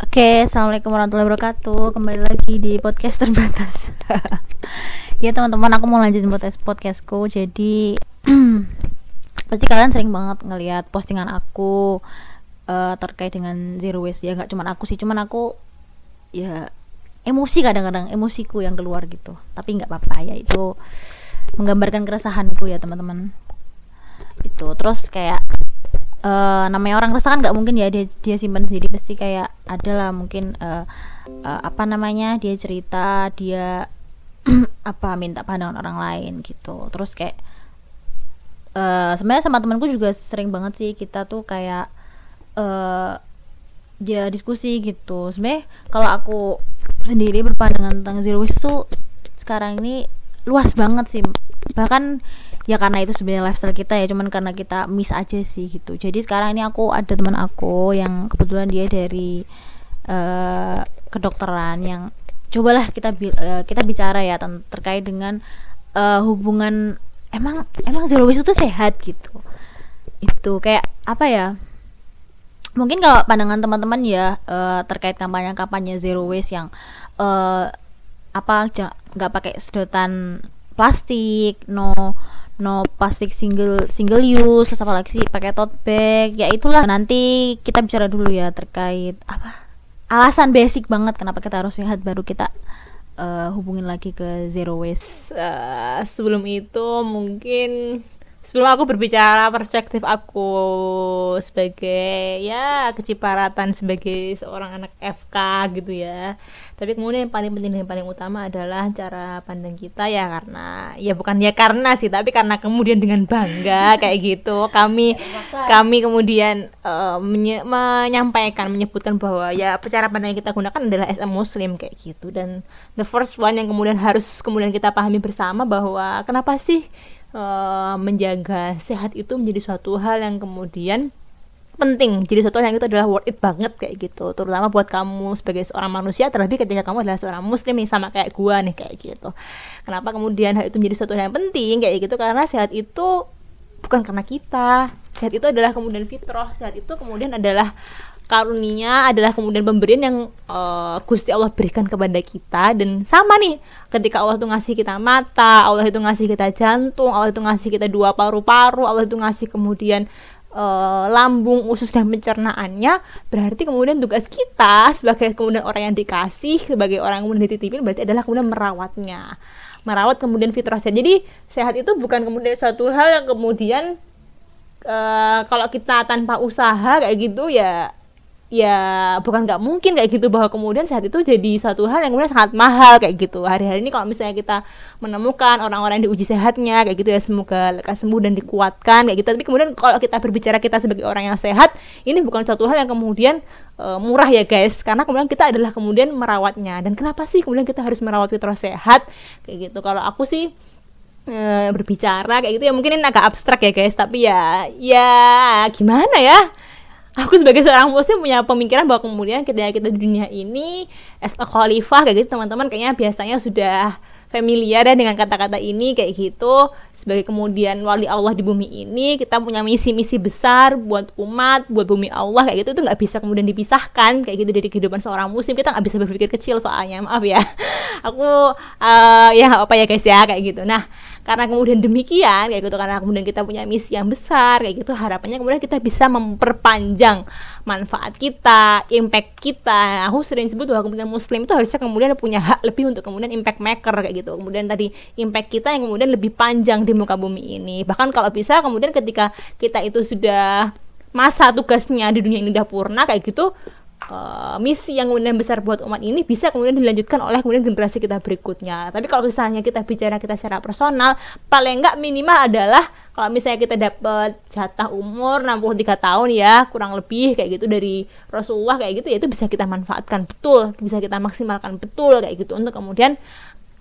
Oke, assalamualaikum warahmatullahi wabarakatuh. Kembali lagi di podcast terbatas. ya teman-teman, aku mau lanjutin podcast podcastku. Jadi pasti kalian sering banget ngelihat postingan aku uh, terkait dengan zero waste. Ya nggak cuman aku sih, cuman aku ya emosi kadang-kadang emosiku yang keluar gitu. Tapi nggak apa-apa ya itu menggambarkan keresahanku ya teman-teman. Itu terus kayak uh, namanya orang resah kan nggak mungkin ya dia dia simpan sendiri. Pasti kayak ada lah mungkin uh, uh, apa namanya dia cerita dia apa minta pandangan orang lain gitu. Terus kayak uh, sebenarnya sama temanku juga sering banget sih kita tuh kayak uh, dia diskusi gitu. Sebenarnya kalau aku sendiri berpandangan tentang zero waste tuh sekarang ini luas banget sih. Bahkan ya karena itu sebenarnya lifestyle kita ya cuman karena kita miss aja sih gitu. Jadi sekarang ini aku ada teman aku yang kebetulan dia dari uh, kedokteran yang cobalah kita uh, kita bicara ya terkait dengan uh, hubungan emang emang zero waste itu sehat gitu. Itu kayak apa ya mungkin kalau pandangan teman-teman ya uh, terkait kampanye kampanye zero waste yang uh, apa nggak pakai sedotan plastik no no plastik single single use terus apa lagi sih pakai tote bag ya itulah. Nanti kita bicara dulu ya terkait apa alasan basic banget kenapa kita harus sehat baru kita uh, hubungin lagi ke zero waste. Uh, sebelum itu mungkin sebelum aku berbicara perspektif aku sebagai ya kecipratan sebagai seorang anak FK gitu ya. Tapi kemudian yang paling penting dan yang paling utama adalah cara pandang kita ya karena ya bukan ya karena sih tapi karena kemudian dengan bangga kayak gitu. Kami kami kemudian uh, menye menyampaikan menyebutkan bahwa ya cara pandang yang kita gunakan adalah as a muslim kayak gitu. Dan the first one yang kemudian harus kemudian kita pahami bersama bahwa kenapa sih uh, menjaga sehat itu menjadi suatu hal yang kemudian penting. Jadi satu yang itu adalah worth it banget kayak gitu. Terutama buat kamu sebagai seorang manusia terlebih ketika kamu adalah seorang muslim nih sama kayak gua nih kayak gitu. Kenapa kemudian hal itu menjadi satu yang penting kayak gitu? Karena sehat itu bukan karena kita. Sehat itu adalah kemudian fitrah. Sehat itu kemudian adalah karunia adalah kemudian pemberian yang uh, Gusti Allah berikan kepada kita. Dan sama nih ketika Allah itu ngasih kita mata Allah itu ngasih kita jantung Allah itu ngasih kita dua paru-paru Allah itu ngasih kemudian uh, lambung usus dan pencernaannya berarti kemudian tugas kita sebagai kemudian orang yang dikasih sebagai orang yang kemudian dititipin berarti adalah kemudian merawatnya. Merawat kemudian fitrah sehat. Jadi sehat itu bukan kemudian satu hal yang kemudian uh, kalau kita tanpa usaha kayak gitu ya ya bukan nggak mungkin kayak gitu bahwa kemudian saat itu jadi satu hal yang kemudian sangat mahal kayak gitu. Hari-hari ini kalau misalnya kita menemukan orang-orang yang diuji sehatnya kayak gitu ya semoga lekas sembuh dan dikuatkan kayak gitu. Tapi kemudian kalau kita berbicara kita sebagai orang yang sehat ini bukan satu hal yang kemudian e, murah ya guys. Karena kemudian kita adalah kemudian merawatnya. Dan kenapa sih kemudian kita harus merawat fitrah sehat? Kayak gitu. Kalau aku sih e, berbicara kayak gitu ya mungkin ini agak abstrak ya guys. Tapi ya ya gimana ya aku sebagai seorang muslim punya pemikiran bahwa kemudian ketika kita di dunia ini as a khalifah kayak gitu teman-teman kayaknya biasanya sudah familiar ya dengan kata-kata ini kayak gitu. Sebagai kemudian wali Allah di bumi ini kita punya misi-misi besar buat umat buat bumi Allah kayak gitu itu nggak bisa kemudian dipisahkan kayak gitu dari kehidupan seorang muslim. Kita nggak bisa berpikir kecil soalnya maaf ya. Aku uh, ya apa ya guys ya kayak gitu. Nah karena kemudian demikian kayak gitu karena kemudian kita punya misi yang besar kayak gitu harapannya kemudian kita bisa memperpanjang manfaat kita impact kita. Aku sering sebut bahwa kemudian muslim itu harusnya kemudian punya hak lebih untuk kemudian impact maker kayak gitu. Kemudian tadi impact kita yang kemudian lebih panjang di muka bumi ini. Bahkan kalau bisa kemudian ketika kita itu sudah masa tugasnya di dunia ini udah purna kayak gitu uh, misi yang kemudian besar buat umat ini bisa kemudian dilanjutkan oleh kemudian generasi kita berikutnya. Tapi kalau misalnya kita bicara kita secara personal, paling enggak minimal adalah kalau misalnya kita dapat jatah umur 63 tahun ya, kurang lebih kayak gitu dari Rasulullah kayak gitu ya itu bisa kita manfaatkan betul, bisa kita maksimalkan betul kayak gitu untuk kemudian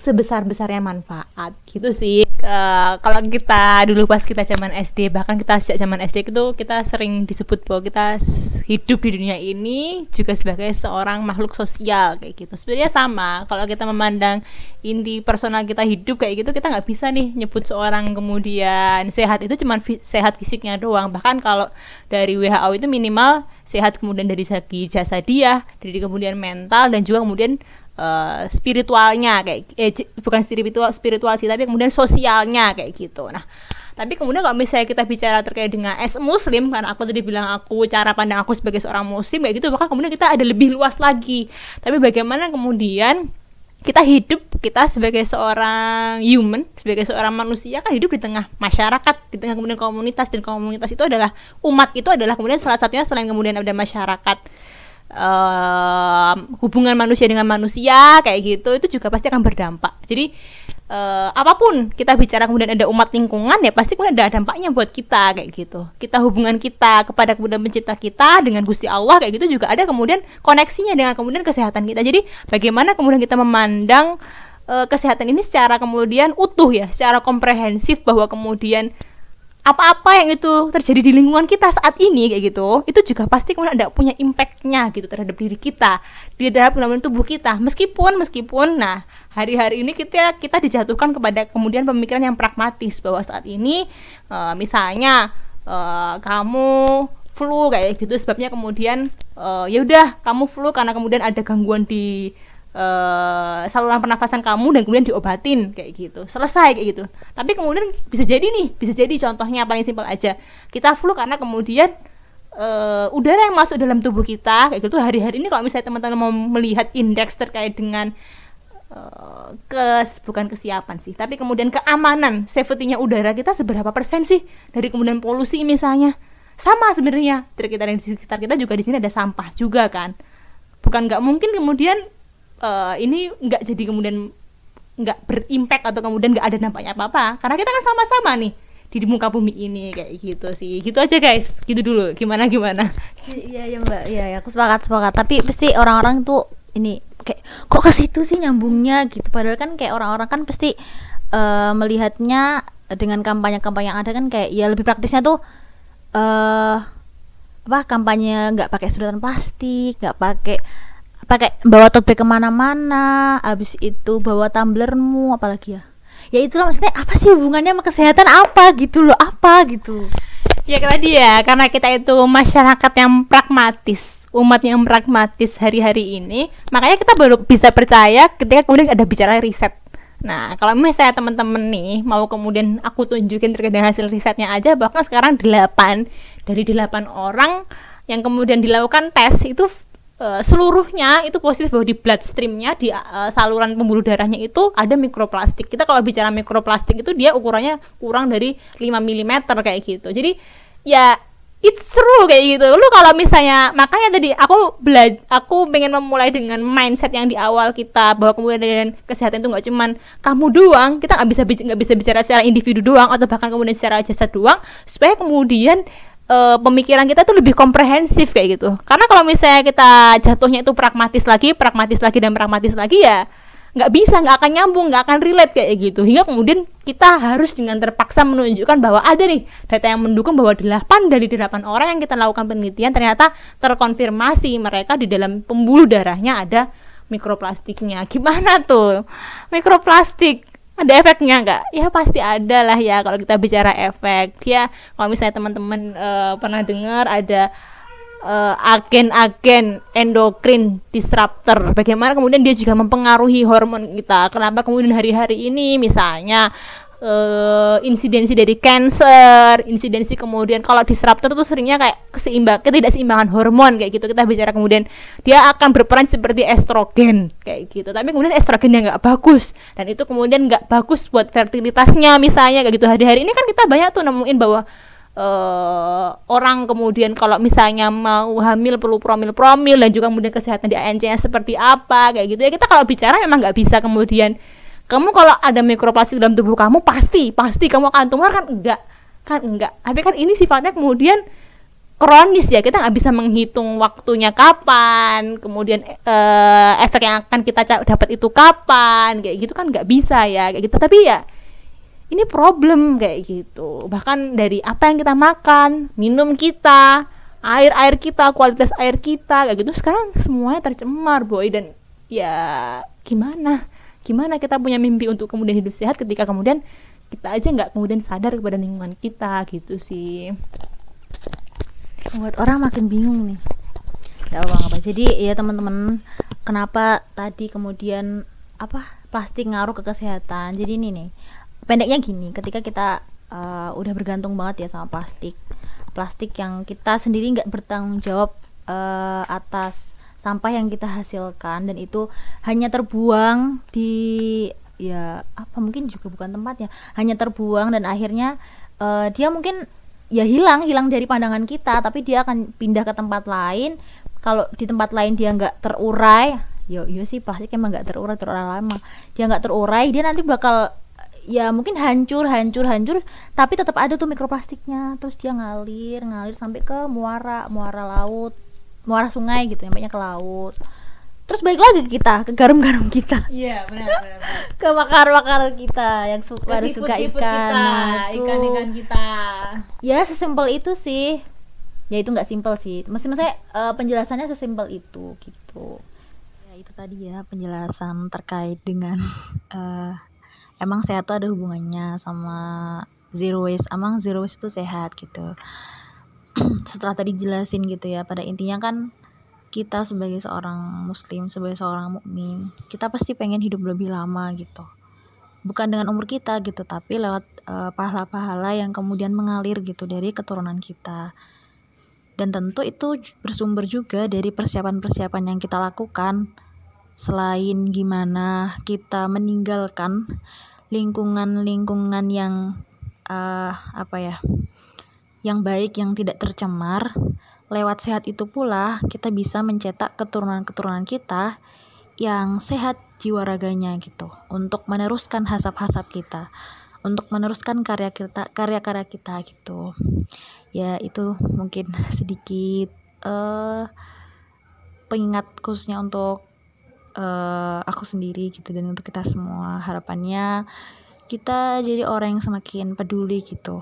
sebesar-besarnya manfaat gitu sih. Uh, kalau kita dulu pas kita zaman SD bahkan kita sejak zaman SD itu kita sering disebut bahwa kita hidup di dunia ini juga sebagai seorang makhluk sosial kayak gitu. Sebenarnya sama kalau kita memandang inti personal kita hidup kayak gitu kita nggak bisa nih nyebut seorang kemudian sehat. Itu cuma fi sehat fisiknya doang. Bahkan kalau dari WHO itu minimal sehat kemudian dari segi jasa dia dari kemudian mental dan juga kemudian uh, spiritualnya kayak eh, bukan spiritual spiritual sih tapi kemudian sosialnya kayak gitu. Nah tapi kemudian kalau misalnya kita bicara terkait dengan as muslim karena aku tadi bilang aku cara pandang aku sebagai seorang muslim kayak gitu maka kemudian kita ada lebih luas lagi. Tapi bagaimana kemudian kita hidup kita sebagai seorang human sebagai seorang manusia kan hidup di tengah masyarakat di tengah kemudian komunitas dan komunitas itu adalah umat itu adalah kemudian salah satunya selain kemudian ada masyarakat uh, hubungan manusia dengan manusia kayak gitu itu juga pasti akan berdampak. Jadi uh, apa pun kita bicara kemudian ada umat lingkungan ya pasti kemudian ada dampaknya buat kita kayak gitu. Kita hubungan kita kepada kemudian pencipta kita dengan gusti Allah kayak gitu juga ada kemudian koneksinya dengan kemudian kesehatan kita. Jadi bagaimana kemudian kita memandang uh, kesehatan ini secara kemudian utuh ya secara komprehensif bahwa kemudian apa-apa yang itu terjadi di lingkungan kita saat ini kayak gitu itu juga pasti kemudian ada punya impactnya gitu terhadap diri kita di dalam kemudian tubuh kita. Meskipun meskipun nah hari-hari ini kita kita dijatuhkan kepada kemudian pemikiran yang pragmatis bahwa saat ini uh, misalnya uh, kamu flu kayak gitu sebabnya kemudian uh, ya udah kamu flu karena kemudian ada gangguan di uh, saluran pernafasan kamu dan kemudian diobatin kayak gitu. Selesai kayak gitu. Tapi kemudian bisa jadi nih bisa jadi contohnya paling simpel aja. Kita flu karena kemudian uh, udara yang masuk dalam tubuh kita kayak gitu hari-hari ini kalau misalnya teman-teman mau melihat indeks terkait dengan uh, kes bukan kesiapan sih tapi kemudian keamanan safety-nya udara kita seberapa persen sih dari kemudian polusi misalnya? Sama sebenarnya sekitar di sekitar kita juga di sini ada sampah juga kan. Bukan nggak mungkin kemudian uh, ini nggak jadi kemudian nggak berimpact atau kemudian nggak ada dampaknya apa-apa. Karena kita kan sama-sama nih di muka bumi ini kayak gitu sih. Gitu aja guys. Gitu dulu. Gimana gimana? Iya iya mbak. Iya ya, aku sepakat sepakat. Tapi pasti orang-orang tuh ini kayak kok ke situ sih nyambungnya? Gitu. Padahal kan kayak orang-orang kan pasti uh, melihatnya dengan kampanye-kampanye yang ada kan kayak ya lebih praktisnya tuh eh uh, apa kampanye nggak pakai sedotan plastik nggak pakai pakai bawa tote bag ke mana-mana abis itu bawa tumblermu apalagi ya? Ya itulah maksudnya apa sih hubungannya sama kesehatan? Apa gitu loh apa gitu? Ya tadi ya karena kita itu masyarakat yang pragmatis umat yang pragmatis hari-hari ini makanya kita baru bisa percaya ketika kemudian ada bicara riset. Nah, kalau misalnya teman-teman nih mau kemudian aku tunjukin terkait dengan hasil risetnya aja, bahkan sekarang 8 dari 8 orang yang kemudian dilakukan tes itu uh, seluruhnya itu positif bahwa di bloodstreamnya di uh, saluran pembuluh darahnya itu ada mikroplastik. Kita kalau bicara mikroplastik itu dia ukurannya kurang dari 5 mm kayak gitu. Jadi ya it's true kayak gitu. Lu kalau misalnya makanya tadi aku belajar aku pengen memulai dengan mindset yang di awal kita bahwa kemudian kesehatan itu nggak cuman kamu doang, kita nggak bisa nggak bisa bicara secara individu doang atau bahkan kemudian secara jasad doang supaya kemudian uh, pemikiran kita tuh lebih komprehensif kayak gitu. Karena kalau misalnya kita jatuhnya itu pragmatis lagi, pragmatis lagi dan pragmatis lagi ya nggak bisa, nggak akan nyambung, nggak akan relate kayak gitu. Hingga kemudian kita harus dengan terpaksa menunjukkan bahwa ada nih data yang mendukung bahwa 8 dari 8 orang yang kita lakukan penelitian ternyata terkonfirmasi mereka di dalam pembuluh darahnya ada mikroplastiknya. Gimana tuh? Mikroplastik ada efeknya nggak? Ya pasti ada lah ya kalau kita bicara efek. Ya kalau misalnya teman-teman uh, pernah dengar ada uh, agen-agen endokrin disruptor. Bagaimana kemudian dia juga mempengaruhi hormon kita. Kenapa kemudian hari-hari ini misalnya uh, insidensi dari cancer, insidensi kemudian kalau disruptor tuh seringnya kayak keseimbang, ketidakseimbangan hormon kayak gitu. Kita bicara kemudian dia akan berperan seperti estrogen kayak gitu. Tapi kemudian estrogennya nggak bagus dan itu kemudian nggak bagus buat fertilitasnya misalnya kayak gitu. Hari-hari ini kan kita banyak tuh nemuin bahwa uh, orang kemudian kalau misalnya mau hamil perlu promil promil dan juga kemudian kesehatan di ANC-nya seperti apa kayak gitu ya kita kalau bicara memang nggak bisa kemudian kamu kalau ada mikroplastik dalam tubuh kamu pasti pasti kamu akan tumor kan? Enggak. Kan enggak. Tapi kan ini sifatnya kemudian kronis ya. Kita nggak bisa menghitung waktunya kapan kemudian eh, efek yang akan kita dapat itu kapan kayak gitu kan nggak bisa ya kayak gitu. Tapi ya ini problem kayak gitu. Bahkan dari apa yang kita makan minum kita air air kita kualitas air kita kayak gitu sekarang semuanya tercemar boy. Dan ya gimana gimana kita punya mimpi untuk kemudian hidup sehat ketika kemudian kita aja nggak kemudian sadar kepada lingkungan kita gitu sih. Buat orang makin bingung nih. Apa apa jadi ya teman-teman kenapa tadi kemudian apa plastik ngaruh ke kesehatan? Jadi ini nih pendeknya gini ketika kita uh, udah bergantung banget ya sama plastik. Plastik yang kita sendiri nggak bertanggung jawab uh, atas sampah yang kita hasilkan dan itu hanya terbuang di ya apa mungkin juga bukan tempatnya hanya terbuang dan akhirnya uh, dia mungkin ya hilang hilang dari pandangan kita tapi dia akan pindah ke tempat lain. Kalau di tempat lain dia nggak terurai yo yo sih plastik emang nggak terurai terurai lama. Dia nggak terurai dia nanti bakal ya mungkin hancur hancur hancur tapi tetap ada tuh mikroplastiknya. Terus dia ngalir ngalir sampai ke muara muara laut muara sungai gitu nampaknya ke laut. Terus balik lagi ke kita ke garam-garam kita. Iya benar benar, ke makanan-makanan kita yang su pada suka ikan nah, itu. ikan ikan kita. Ya sesimpel itu sih. Ya itu nggak simpel sih. Maksud saya uh, penjelasannya sesimpel itu gitu. Ya itu tadi ya penjelasan terkait dengan uh, emang sehat tuh ada hubungannya sama zero waste. Emang zero waste itu sehat gitu setelah tadi jelasin gitu ya pada intinya kan kita sebagai seorang muslim sebagai seorang mukmin kita pasti pengen hidup lebih lama gitu. Bukan dengan umur kita gitu tapi lewat pahala pahala-pahala yang kemudian mengalir gitu dari keturunan kita. Dan tentu itu bersumber juga dari persiapan-persiapan yang kita lakukan. Selain gimana kita meninggalkan lingkungan-lingkungan yang uh, apa ya yang baik yang tidak tercemar Lewat sehat itu pula kita bisa mencetak keturunan-keturunan kita yang sehat jiwa raganya gitu untuk meneruskan hasap-hasap kita untuk meneruskan karya kita karya-karya kita gitu. Ya itu mungkin sedikit uh, pengingat khususnya untuk uh, aku sendiri gitu dan untuk kita semua. Harapannya kita jadi orang yang semakin peduli gitu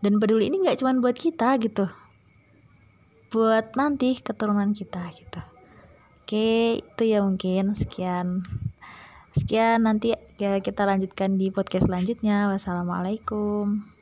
dan peduli ini nggak cuma buat kita gitu. Buat nanti keturunan kita gitu. Oke itu ya mungkin. Sekian. Sekian nanti ya kita lanjutkan di podcast selanjutnya. Wassalamualaikum